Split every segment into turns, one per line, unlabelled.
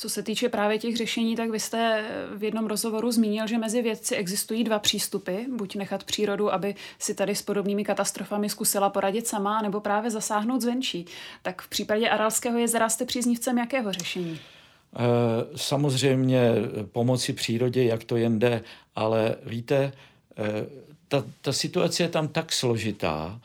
Co se týče právě těch řešení, tak vy jste v jednom rozhovoru zmínil, že mezi vědci existují dva přístupy. Buď nechat přírodu, aby si tady s podobnými katastrofami zkusila poradit sama, nebo právě zasáhnout zvenčí. Tak v případě Aralského jezera jste příznivcem jakého řešení?
Eh, samozřejmě pomoci přírodě, jak to jen jde, ale víte, eh, ta, ta situace je tam tak složitá,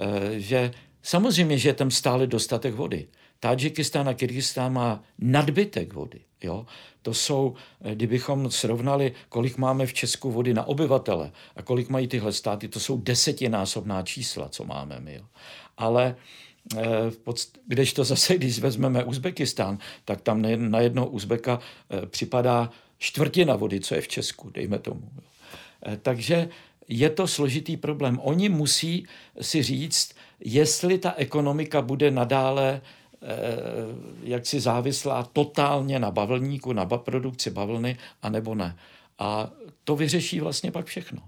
eh, že samozřejmě, že je tam stále dostatek vody. Tadžikistán a Kyrgyzstán má nadbytek vody. Jo? To jsou, kdybychom srovnali, kolik máme v Česku vody na obyvatele a kolik mají tyhle státy, to jsou desetinásobná čísla, co máme my. Jo? Ale když to zase, když vezmeme Uzbekistán, tak tam na jednoho Uzbeka připadá čtvrtina vody, co je v Česku, dejme tomu. Takže je to složitý problém. Oni musí si říct, jestli ta ekonomika bude nadále eh, jaksi závislá totálně na bavlníku, na produkci bavlny, anebo ne. A to vyřeší vlastně pak všechno.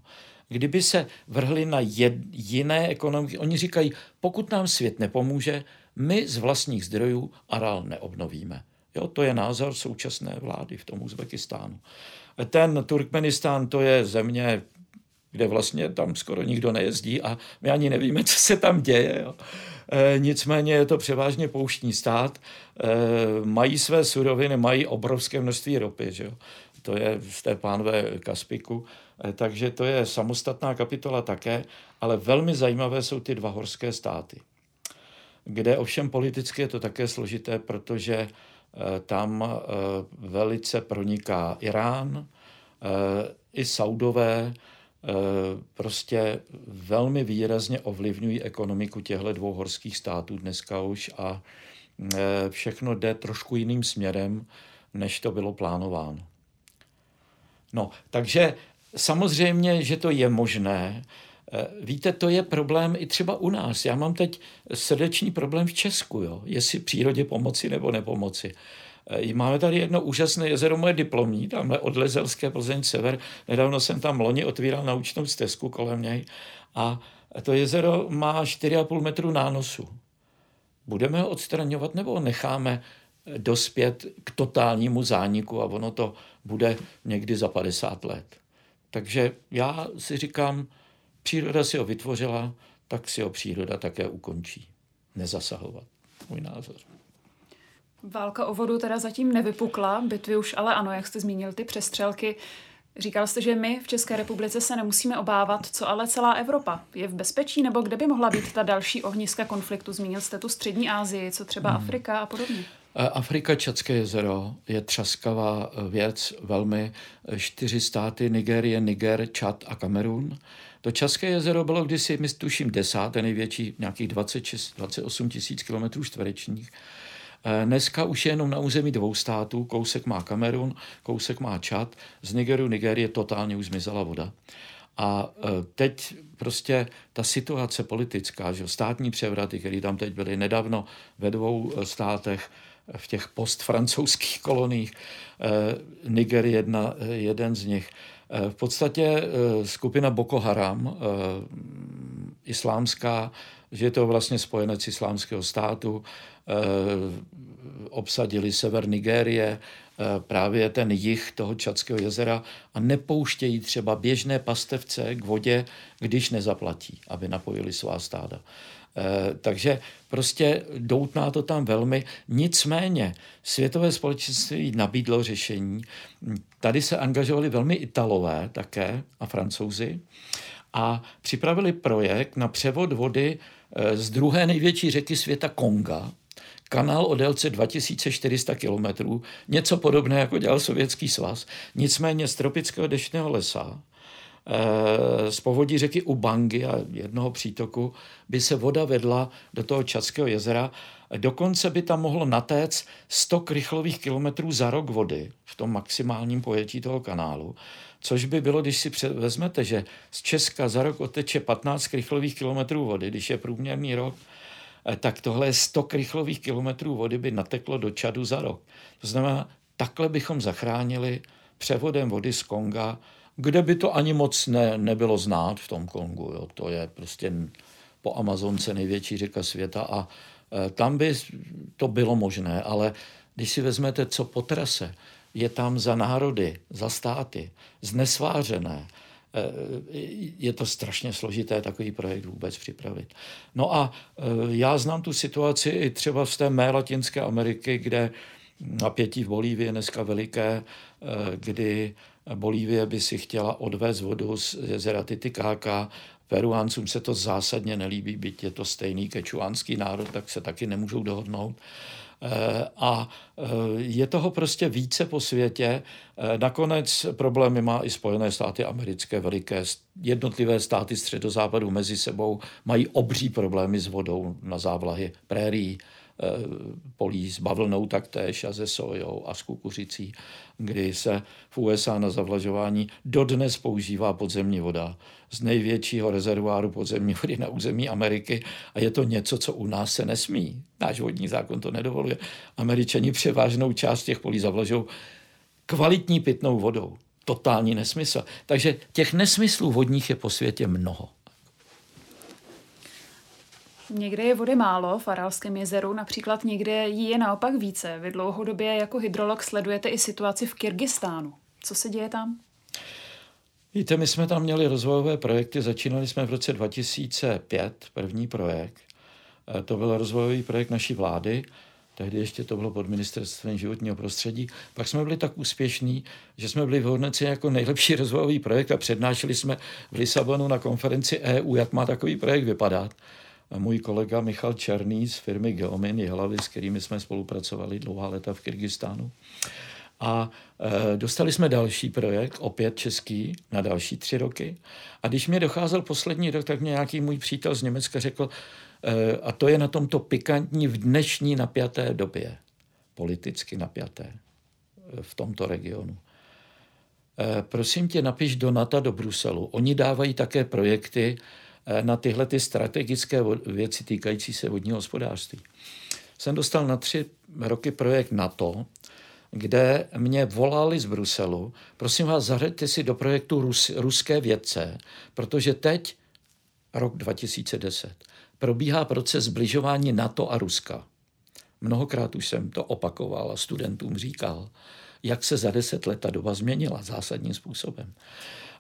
Kdyby se vrhli na jed, jiné ekonomiky, oni říkají, pokud nám svět nepomůže, my z vlastních zdrojů Aral neobnovíme. Jo, to je názor současné vlády v tom Uzbekistánu. Ten Turkmenistán, to je země kde vlastně tam skoro nikdo nejezdí a my ani nevíme, co se tam děje. Jo. E, nicméně je to převážně pouštní stát, e, mají své suroviny, mají obrovské množství ropy, že jo. to je z té pánové Kaspiku, e, takže to je samostatná kapitola také, ale velmi zajímavé jsou ty dva horské státy, kde ovšem politicky je to také složité, protože e, tam e, velice proniká Irán, e, i Saudové, prostě velmi výrazně ovlivňují ekonomiku těchto dvou horských států dneska už a eh, všechno jde trošku jiným směrem, než to bylo plánováno. No, takže samozřejmě, že to je možné. Eh, víte, to je problém i třeba u nás. Já mám teď srdeční problém v Česku, jo? jestli přírodě pomoci nebo nepomoci. Eh, máme tady jedno úžasné jezero, moje diplomní, tamhle od Lezelské Plzeň sever. Nedávno jsem tam loni otvíral naučnou stezku kolem něj a to jezero má 4,5 metru nánosu. Budeme ho odstraňovat nebo necháme eh, dospět k totálnímu zániku a ono to bude někdy za 50 let. Takže já si říkám, příroda si ho vytvořila, tak si ho příroda také ukončí. Nezasahovat. Můj názor.
Válka o vodu teda zatím nevypukla, bitvy už ale ano, jak jste zmínil, ty přestřelky. Říkal jste, že my v České republice se nemusíme obávat, co ale celá Evropa. Je v bezpečí nebo kde by mohla být ta další ohniska konfliktu? Zmínil jste tu střední Asii, co třeba hmm. Afrika a podobně.
Afrika, Čadské jezero je třaskavá věc, velmi čtyři státy, Nigérie, Niger, Čad a Kamerun. To České jezero bylo kdysi, my tuším, desáté největší, nějakých 26, 28 tisíc kilometrů čtverečních. Eh, dneska už je jenom na území dvou států, kousek má Kamerun, kousek má Čad, z Nigeru, Nigerie totálně už zmizela voda. A eh, teď prostě ta situace politická, že státní převraty, které tam teď byly nedávno ve dvou eh, státech, v těch postfrancouzských koloních, Niger jedna, jeden z nich. V podstatě skupina Boko Haram, islámská, že je to vlastně spojenec islámského státu, obsadili sever Nigérie, eh, právě ten jich toho Čadského jezera a nepouštějí třeba běžné pastevce k vodě, když nezaplatí, aby napojili svá stáda. Eh, takže prostě doutná to tam velmi. Nicméně světové společenství nabídlo řešení. Tady se angažovali velmi Italové také a Francouzi a připravili projekt na převod vody Eh, z druhé největší řeky světa Konga, kanál o délce 2400 km, něco podobné, jako dělal Sovětský svaz, nicméně z tropického deštného lesa, eh, z povodí řeky Ubangi a jednoho přítoku by se voda vedla do toho Čadského jezera. Dokonce by tam mohlo natéct 100 krychlových kilometrů za rok vody v tom maximálním pojetí toho kanálu. Což by bylo, když si vezmete, že z Česka za rok oteče 15 krychlových kilometrů vody, když je průměrný rok, tak tohle 100 krychlových kilometrů vody by nateklo do Čadu za rok. To znamená, takhle bychom zachránili převodem vody z Konga, kde by to ani moc ne, nebylo znát v tom Kongu. Jo. To je prostě po Amazonce největší řeka světa a e, tam by to bylo možné, ale když si vezmete, co po trase je tam za národy, za státy, znesvářené, eh, je to strašně složité takový projekt vůbec připravit. No a eh, já znám tu situaci i třeba z té mé Latinské Ameriky, kde napětí v Bolívii je dneska veliké, eh, kdy Bolívie by si chtěla odvést vodu z jezera Titicaca. Peruáncům se to zásadně nelíbí, byť je to stejný kečuánský národ, tak se taky nemůžou dohodnout. Eh, a eh, je toho prostě více po světě. Nakonec problémy má i Spojené státy americké, veliké jednotlivé státy středozápadu mezi sebou mají obří problémy s vodou na závlahy prérií. Eh, polí s bavlnou taktéž a ze sojou a s kukuřicí, kdy se v USA na zavlažování dodnes používá podzemní voda z největšího rezervoáru podzemní vody na území Ameriky a je to něco, co u nás se nesmí. Náš vodní zákon to nedovoluje. Američani převážnou část těch polí zavlažou kvalitní pitnou vodou. Totální nesmysl. Takže těch nesmyslů vodních je po světě mnoho.
Někde je vody málo v Aralském jezeru, například někde jí je naopak více. Vy dlouhodobě jako hydrolog sledujete i situaci v Kyrgyzstánu. Co se děje tam?
Víte, my jsme tam měli rozvojové projekty, začínali jsme v roce 2005, první projekt. Eh, to byl rozvojový projekt naší vlády, tehdy ještě to bylo pod ministerstvem životního prostředí. Pak jsme byli tak úspěšní, že jsme byli vyhodnoceni jako nejlepší rozvojový projekt a přednášeli jsme v Lisabonu na konferenci EU, jak má takový projekt vypadat můj kolega Michal Černý z firmy Geomin Jihlavy, s kterými jsme spolupracovali dlouhá léta v Kyrgyzstánu. A e, dostali jsme další projekt, opět český, na další tři roky. A když mě docházel poslední rok, tak mě nějaký můj přítel z Německa řekl, e, a to je na tomto pikantní v dnešní napjaté době, politicky napjaté e, v tomto regionu. Prosím tě, napiš do NATO do Bruselu. Oni dávají také projekty, na tyhle ty strategické věci týkající se vodního hospodářství. Jsem dostal na tři roky projekt NATO, kde mě volali z Bruselu, prosím vás, zařaďte si do projektu Rus, ruské vědce, protože teď, rok 2010, probíhá proces zbližování NATO a Ruska. Mnohokrát už jsem to opakoval a studentům říkal, jak se za deset let ta doba změnila zásadním způsobem.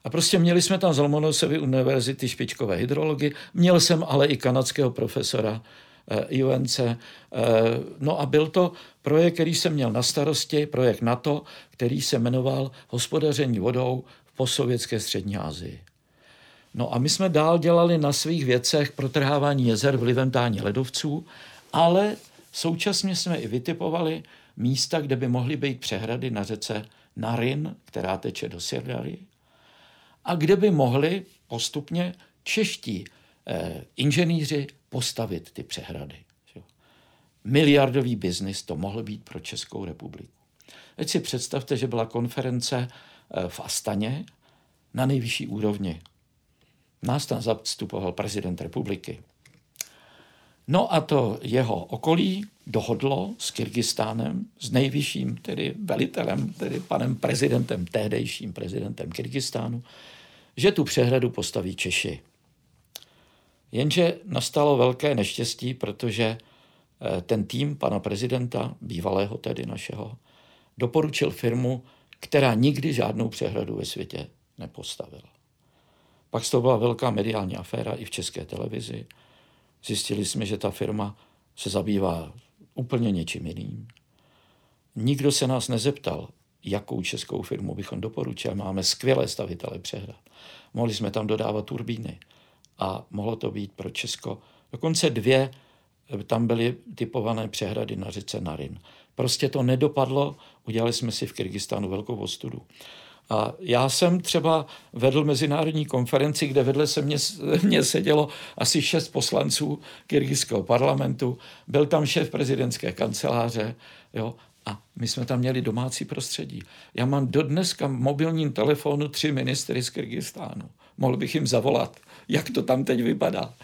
A prostě měli jsme tam z Lomonosovy univerzity špičkové hydrology, měl jsem ale i kanadského profesora eh, UNC. Eh, no a byl to projekt, který jsem měl na starosti, projekt NATO, který se jmenoval Hospodaření vodou v postsovětské střední Asii. No a my jsme dál dělali na svých věcech protrhávání jezer vlivem tání ledovců, ale současně jsme i vytipovali místa, kde by mohly být přehrady na řece Narin, která teče do Sirdary, a kde by mohli postupně čeští eh, inženýři postavit ty přehrady. Miliardový biznis to mohl být pro Českou republiku. Teď si představte, že byla konference eh, v Astaně na nejvyšší úrovni. Nás tam zastupoval prezident republiky. No a to jeho okolí dohodlo s Kyrgyzstánem, s nejvyšším tedy velitelem, tedy panem prezidentem, tehdejším prezidentem Kyrgyzstánu, že tu přehradu postaví Češi. Jenže nastalo velké neštěstí, protože eh, ten tým pana prezidenta, bývalého tedy našeho, doporučil firmu, která nikdy žádnou přehradu ve světě nepostavila. Pak to byla velká mediální aféra i v české televizi. Zjistili jsme, že ta firma se zabývá úplně něčím jiným. Nikdo se nás nezeptal, jakou českou firmu bychom doporučili. Máme skvělé stavitele přehrad. Mohli jsme tam dodávat turbíny a mohlo to být pro Česko. Dokonce dvě tam byly typované přehrady na řece Narin. Prostě to nedopadlo, udělali jsme si v Kyrgyzstánu velkou ostudu. A já jsem třeba vedl mezinárodní konferenci, kde vedle se mě, mě sedělo asi šest poslanců kyrgyzského parlamentu. Byl tam šéf prezidentské kanceláře jo, a my jsme tam měli domácí prostředí. Já mám dodneska v mobilním telefonu tři ministry z Kyrgyzstánu. Mohl bych jim zavolat, jak to tam teď vypadá.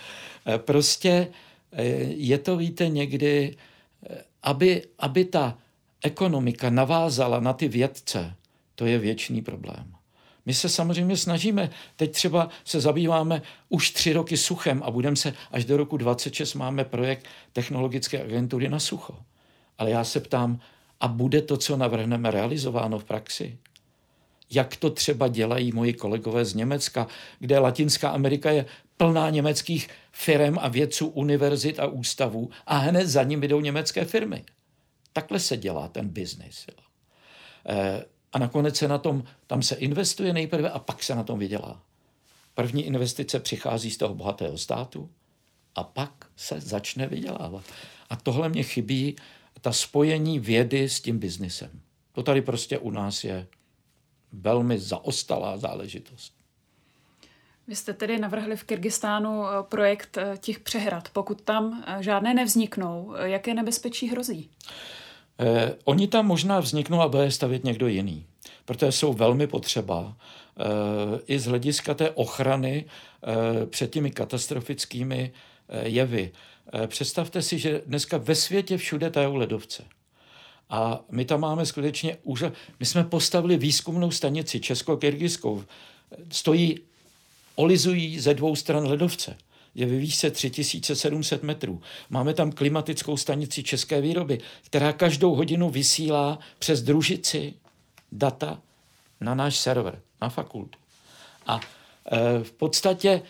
E, prostě e, je to, víte, někdy, e, aby, aby ta ekonomika navázala na ty vědce, to je věčný problém. My se samozřejmě snažíme, teď třeba se zabýváme už tři roky suchem a budeme se, až do roku 26 máme projekt technologické agentury na sucho. Ale já se ptám, a bude to, co navrhneme, realizováno v praxi? Jak to třeba dělají moji kolegové z Německa, kde Latinská Amerika je plná německých firm a vědců, univerzit a ústavů a hned za ním jdou německé firmy. Takhle se dělá ten biznis. A nakonec se na tom, tam se investuje nejprve a pak se na tom vydělá. První investice přichází z toho bohatého státu a pak se začne vydělávat. A tohle mě chybí, ta spojení vědy s tím biznisem. To tady prostě u nás je velmi zaostalá záležitost.
Vy jste tedy navrhli v Kyrgyzstánu eh, projekt eh, těch přehrad. Pokud tam eh, žádné nevzniknou, jaké nebezpečí hrozí?
Eh, oni tam možná vzniknou a bude stavět někdo jiný, protože jsou velmi potřeba eh, i z hlediska té ochrany eh, před těmi katastrofickými eh, jevy. Eh, představte si, že dneska ve světě všude tajou ledovce. A my tam máme skutečně úžas. My jsme postavili výzkumnou stanici česko-kyrgyzskou. Stojí, olizují ze dvou stran ledovce je ve výšce 3700 metrů. Máme tam klimatickou stanici české výroby, která každou hodinu vysílá přes družici data na náš server, na fakultu. A e, v podstatě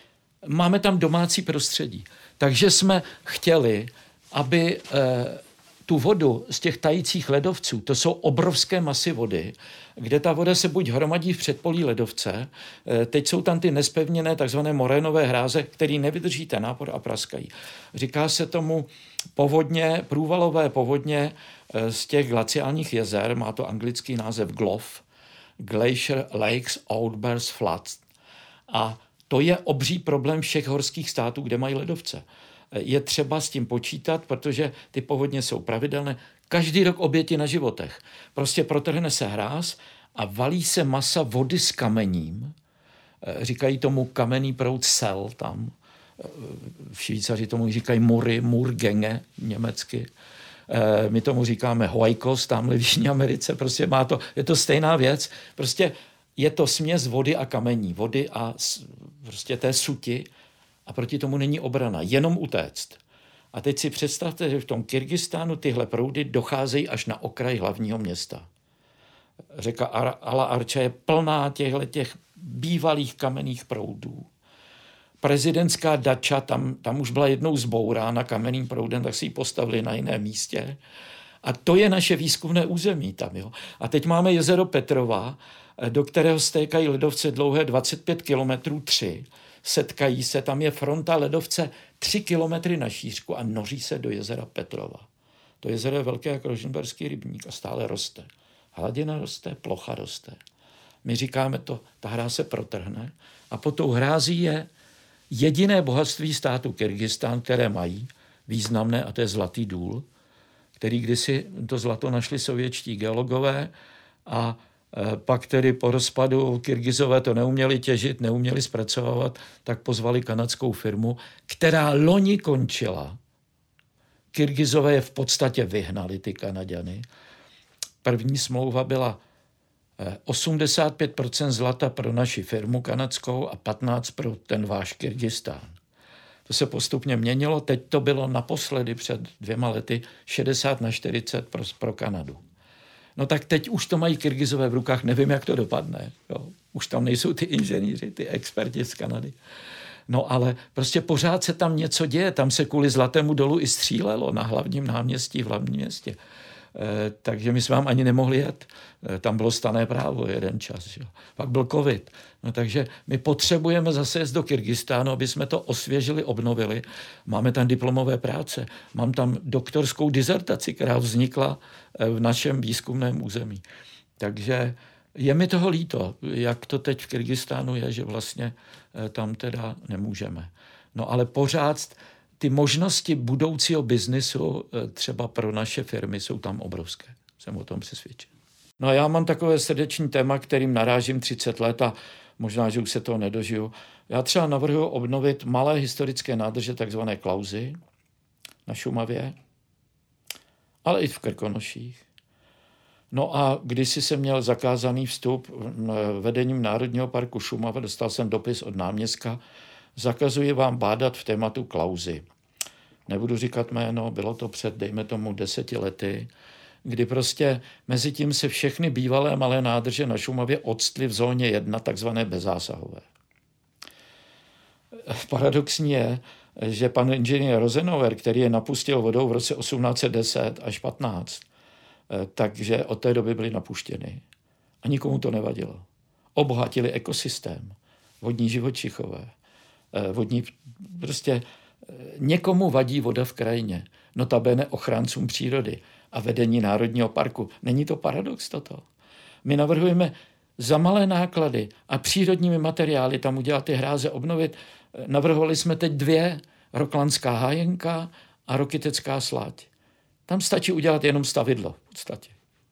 máme tam domácí prostředí. Takže jsme chtěli, aby e, tu vodu z těch tajících ledovců, to jsou obrovské masy vody, kde ta voda se buď hromadí v předpolí ledovce, eh, teď jsou tam ty nespevněné takzvané morénové hráze, které nevydrží ten nápor a praskají. Říká se tomu povodně, průvalové povodně eh, z těch glaciálních jezer, má to anglický název GLOF, Glacier Lakes Outburst Floods. A to je obří problém všech horských států, kde mají ledovce je třeba s tím počítat, protože ty povodně jsou pravidelné. Každý rok oběti na životech. Prostě protrhne se hráz a valí se masa vody s kamením. Eh, říkají tomu kamenný proud sel tam. Eh, v Švýcaři tomu říkají mury, murgenge německy. Eh, my tomu říkáme hoajkos tam v Jižní Americe. Prostě má to, je to stejná věc. Prostě je to směs vody a kamení, vody a prostě té suti a proti tomu není obrana, jenom utéct. A teď si představte, že v tom Kyrgyzstánu tyhle proudy docházejí až na okraj hlavního města. Řeka Ala Arča je plná těchto těch bývalých kamenných proudů. Prezidentská dača, tam, tam už byla jednou zbourána kamenným proudem, tak si ji postavili na jiném místě. A to je naše výzkumné území tam. Jo. A teď máme jezero Petrova, do kterého stékají ledovce dlouhé 25 km 3 setkají se, tam je fronta ledovce tři kilometry na šířku a noří se do jezera Petrova. To jezero je velké jako rožnberský rybník a stále roste. Hladina roste, plocha roste. My říkáme to, ta hra se protrhne a pod tou hrází je jediné bohatství státu Kyrgyzstán, které mají, významné, a to je Zlatý důl, který kdysi to zlato našli sovětští geologové a pak tedy po rozpadu Kyrgyzové to neuměli těžit, neuměli zpracovávat, tak pozvali kanadskou firmu, která loni končila. Kyrgyzové je v podstatě vyhnali, ty Kanaděny. První smlouva byla 85% eh, zlata pro naši firmu kanadskou a 15% pro ten váš Kyrgyzstán. To se postupně měnilo, teď to bylo naposledy před dvěma lety 60 na 40 pro, pro Kanadu. No tak teď už to mají Kyrgyzové v rukách, nevím, jak to dopadne. Jo. Už tam nejsou ty inženýři, ty experti z Kanady. No ale prostě pořád se tam něco děje. Tam se kvůli Zlatému dolu i střílelo na hlavním náměstí v hlavním městě. Eh, takže my jsme vám ani nemohli jet. Eh, tam bylo stané právo jeden čas. Že? Pak byl covid. No, takže my potřebujeme zase jít do Kyrgyzstánu, aby jsme to osvěžili, obnovili. Máme tam diplomové práce. Mám tam doktorskou dizertaci, která vznikla eh, v našem výzkumném území. Takže je mi toho líto, jak to teď v Kyrgyzstánu je, že vlastně tam teda nemůžeme. No ale pořád ty možnosti budoucího biznisu eh, třeba pro naše firmy jsou tam obrovské. Jsem o tom přesvědčen. No a já mám takové srdeční téma, kterým narážím 30 let a možná, že už se toho nedožiju. Já třeba navrhuji obnovit malé historické nádrže, takzvané klauzy na Šumavě, ale i v Krkonoších. No a když jsem měl zakázaný vstup vedením Národního parku Šumava, dostal jsem dopis od náměstka, Zakazuji vám bádat v tématu klauzy. Nebudu říkat jméno, bylo to před, dejme tomu, deseti lety. kdy prostě mezi tím se všechny bývalé malé nádrže na Šumavě odstly v zóně 1, takzvané bezzásahové. Paradoxní je, že pan inženýr Rozenover, který je napustil vodou v roce 1810 až 15, eh, takže od té doby byly napuštěny. A nikomu to nevadilo. Obohatili ekosystém, vodní živočichové, vodní, prostě eh, někomu vadí voda v krajině, notabene ochráncům přírody a vedení Národního parku. Není to paradox toto? My navrhujeme za malé náklady a přírodními materiály tam udělat ty hráze, obnovit. Navrhovali jsme teď dvě, Roklanská hájenka a Rokitecká slať. Tam stačí udělat jenom stavidlo v podstatě.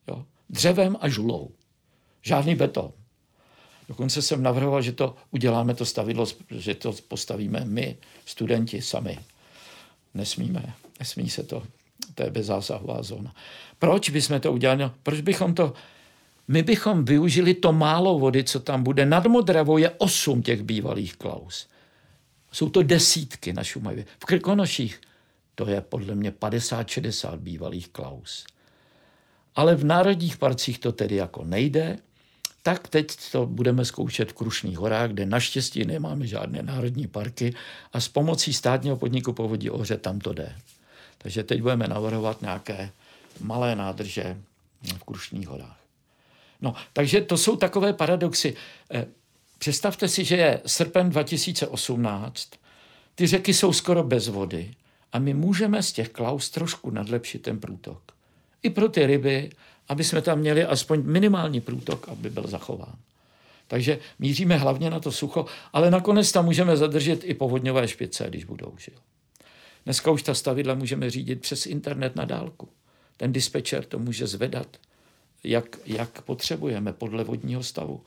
Jo? Dřevem a žulou. Žádný beton. Dokonce jsem navrhoval, že to uděláme to stavidlo, že to postavíme my, studenti sami. Nesmíme, nesmí se to. To je bezzásahová zóna. Proč bychom to udělali? No, proč bychom to... My bychom využili to málo vody, co tam bude. Nad Modravou je osm těch bývalých klaus. Jsou to desítky na Šumavě. V Krkonoších to je podle mě 50-60 bývalých klaus. Ale v národních parcích to tedy jako nejde, tak teď to budeme zkoušet v Krušných horách, kde naštěstí nemáme žádné národní parky a s pomocí státního podniku Povodí Ohře tam to jde. Takže teď budeme navrhovat nějaké malé nádrže v Krušných horách. No, takže to jsou takové paradoxy. Eh, představte si, že je srpen 2018, ty řeky jsou skoro bez vody a my můžeme z těch klaus trošku nadlepšit ten průtok. I pro ty ryby, aby jsme tam měli aspoň minimální průtok, aby byl zachován. Takže míříme hlavně na to sucho, ale nakonec tam můžeme zadržet i povodňové špice, když budou. Že? Dneska už ta stavidla můžeme řídit přes internet na dálku. Ten dispečer to může zvedat, jak, jak potřebujeme podle vodního stavu.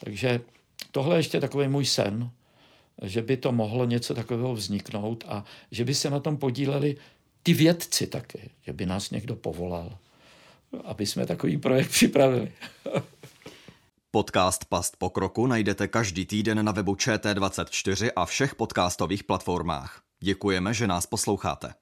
Takže tohle je ještě takový můj sen, že by to mohlo něco takového vzniknout a že by se na tom podíleli ty vědci také, že by nás někdo povolal, aby jsme takový projekt připravili.
Podcast Past pokroku najdete každý týden na webu ČT24 a všech podcastových platformách. Děkujeme, že nás posloucháte.